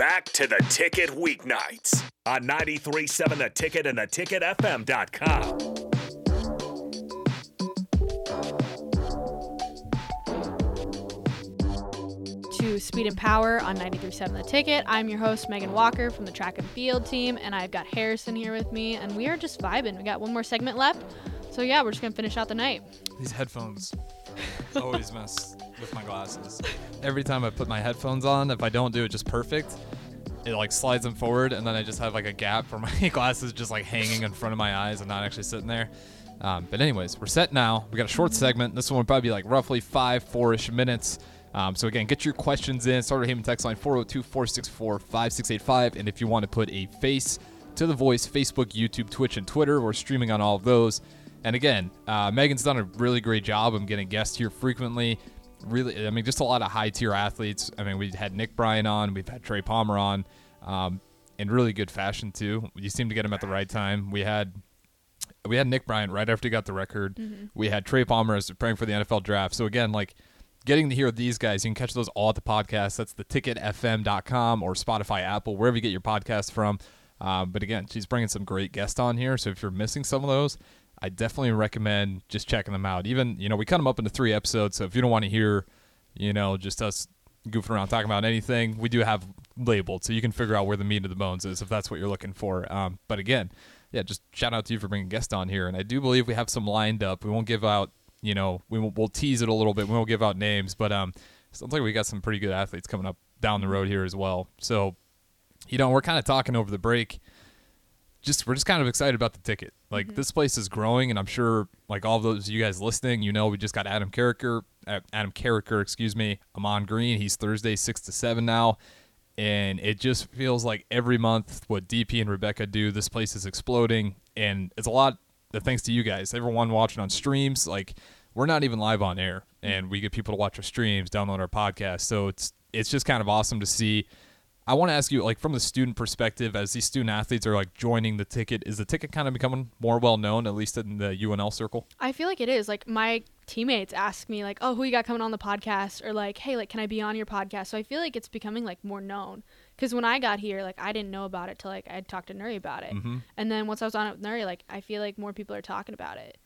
back to the ticket weeknights on 93.7 The Ticket and theticketfm.com. to Speed and Power on 93.7 The Ticket. I'm your host, Megan Walker from the track and field team, and I've got Harrison here with me, and we are just vibing. We got one more segment left. So, yeah, we're just going to finish out the night. These headphones always mess with my glasses. Every time I put my headphones on, if I don't do it just perfect, it like slides them forward, and then I just have like a gap where my glasses just like hanging in front of my eyes and not actually sitting there. Um, but anyways, we're set now. We got a short segment. This one will probably be like roughly five, four-ish minutes. Um, so again, get your questions in. Start Starter Haven text line 402-464-5685. And if you want to put a face to the voice, Facebook, YouTube, Twitch, and Twitter, we're streaming on all of those. And again, uh, Megan's done a really great job. I'm getting guests here frequently. Really, I mean, just a lot of high tier athletes. I mean, we had Nick Bryan on, we've had Trey Palmer on, um, in really good fashion too. You seem to get him at the right time. We had we had Nick Bryan right after he got the record. We had Trey Palmer as preparing for the NFL draft. So again, like getting to hear these guys, you can catch those all at the podcast. That's the ticketfm.com or Spotify, Apple, wherever you get your podcast from. Um, but again, she's bringing some great guests on here. So if you're missing some of those, I definitely recommend just checking them out. Even, you know, we cut them up into three episodes. So if you don't want to hear, you know, just us goofing around talking about anything, we do have labeled. So you can figure out where the meat of the bones is if that's what you're looking for. Um, but again, yeah, just shout out to you for bringing guests on here. And I do believe we have some lined up. We won't give out, you know, we will, we'll tease it a little bit. We won't give out names, but um, sounds like we got some pretty good athletes coming up down the road here as well. So, you know, we're kind of talking over the break. Just we're just kind of excited about the ticket. Like this place is growing, and I'm sure like all of those of you guys listening, you know, we just got Adam Carriker, uh, Adam Carriker, excuse me, Ahman Green. He's Thursday six to seven now and it just feels like every month what DP and Rebecca do, this place is exploding, and it's a lot thanks to you guys, everyone watching on streams. Like we're not even live on air, and we get people to watch our streams, download our podcast, so it's it's just kind of awesome to see. I want to ask you, like from the student perspective, as these student athletes are like joining the ticket, is the ticket kind of becoming more well known, at least in the UNL circle? I feel like it is. Like, my teammates ask me, like, oh, who you got coming on the podcast? Or, like, hey, like, can I be on your podcast? So I feel like it's becoming, like, more known. Because when I got here, like, I didn't know about it till, like, I talked to Nuri about it. Mm-hmm. And then once I was on it with Nuri, like, I feel like more people are talking about it.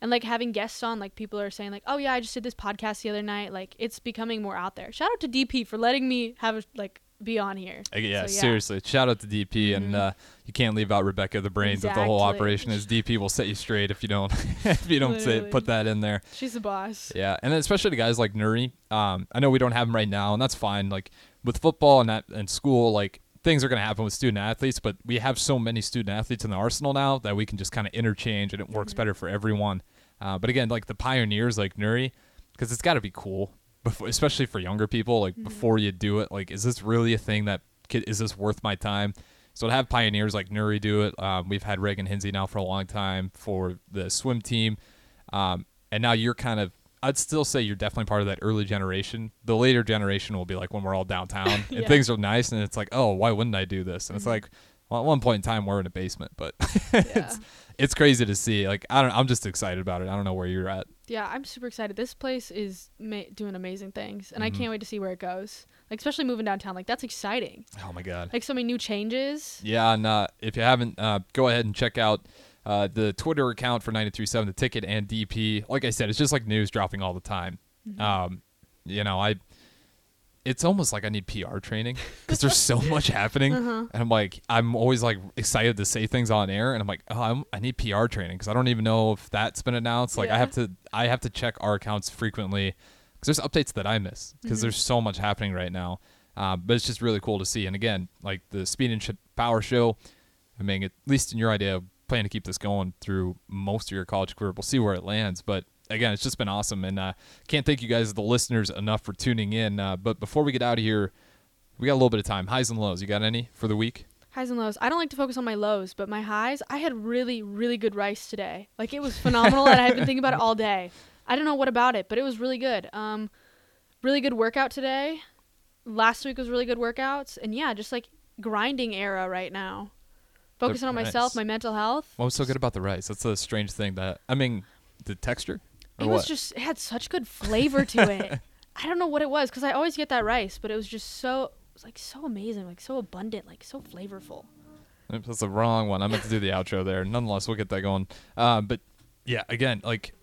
And, like, having guests on, like, people are saying, like, oh, yeah, I just did this podcast the other night. Like, it's becoming more out there. Shout out to DP for letting me have, a, like, be on here. Uh, Yeah, So, seriously. Shout out to DP, and Mhm. uh, you can't leave out Rebecca, the brains of the whole operation. Is DP will set you straight if you don't if you don't say, put that in there. She's the boss. Yeah, and especially the guys like Nuri. Um, I know we don't have him right now, and that's fine. Like with football and that and school, like things are gonna happen with student athletes, but we have so many student athletes in the arsenal now that we can just kind of interchange, and it works better for everyone. Uh, but again, like the pioneers like Nuri, because it's got to be cool, before, especially for younger people. Like before you do it, like is this really a thing that kid, is this worth my time? So to have pioneers like Nuri do it, um, we've had Reagan Hinsey now for a long time for the swim team, um, and now you're kind of. I'd still say you're definitely part of that early generation. The later generation will be like when we're all downtown and Yeah. things are nice, and it's like, oh, why wouldn't I do this? And it's like, well, at one point in time, we're in a basement, but it's it's crazy to see. Like I don't, I'm just excited about it. I don't know where you're at. Yeah, I'm super excited. This place is ma- doing amazing things, and I Mhm. can't wait to see where it goes. Like, especially moving downtown. Like, that's exciting. Oh my god. Like, so many new changes. Yeah, and uh, if you haven't, uh, go ahead and check out uh, the Twitter account for 937 The Ticket and DP. Like I said, it's just like news dropping all the time. Um, you know, I. It's almost like I need PR training because there's so much happening, and I'm like, I'm always like excited to say things on air, and I'm like, oh, I'm, I need PR training because I don't even know if that's been announced. Like, I have to, I have to check our accounts frequently because there's updates that I miss because there's so much happening right now. Uh, but it's just really cool to see. And again, like the Speed and Sh- Power Show, I mean, at least in your idea, plan to keep this going through most of your college career. We'll see where it lands. But again, it's just been awesome. And uh, can't thank you guys, the listeners, enough for tuning in. Uh, but before we get out of here, we got a little bit of time. Highs and lows. You got any for the week? Highs and lows. I don't like to focus on my lows, but my highs, I had really, really good rice today. Like, it was phenomenal, and I had been thinking about it all day. I don't know what about it, but it was really good. Um, really good workout today. Last week was really good workouts, and yeah, just like grinding era right now. Focusing on myself, my mental health. What was so good about the rice? That's a strange thing that, I mean, the texture? It was what? just it had such good flavor to it. I don't know what it was because I always get that rice, but it was just so was like so amazing, like so abundant, like so flavorful. Oops, That's the wrong one. I meant to do the outro there. Nonetheless, we'll get that going. Uh, but yeah, again, like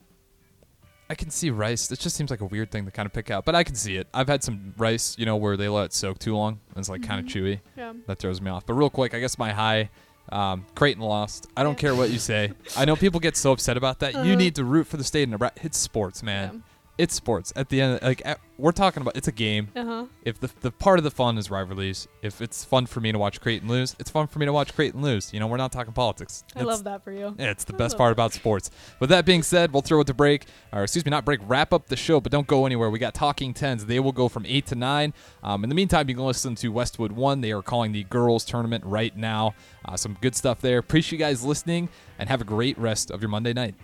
I can see rice. It just seems like a weird thing to kind of pick out, but I can see it. I've had some rice, you know, where they let it soak too long and it's like kind of chewy. Yeah. That throws me off. But real quick, I guess my high. Um, Creighton lost. I don't care what you say. I know people get so upset about that. You Uh-huh. need to root for the state of Nebraska. It's sports, man. It's sports. At the end, like at, we're talking about, it's a game Uh huh. if the, the part of the fun is rivalries, if it's fun for me to watch Creighton lose, it's fun for me to watch Creighton lose. You know, we're not talking politics. I It's- love that for you. Yeah, it's the I best part that. about sports. With that being said, we'll throw it to break, or excuse me, not break, wrap up the show, but don't go anywhere. We got Talking Tens. They will go from 8 to 9. Um, in the meantime, you can listen to Westwood 1. They are calling the girls' tournament right now. Uh, some good stuff there. Appreciate you guys listening, and have a great rest of your Monday night.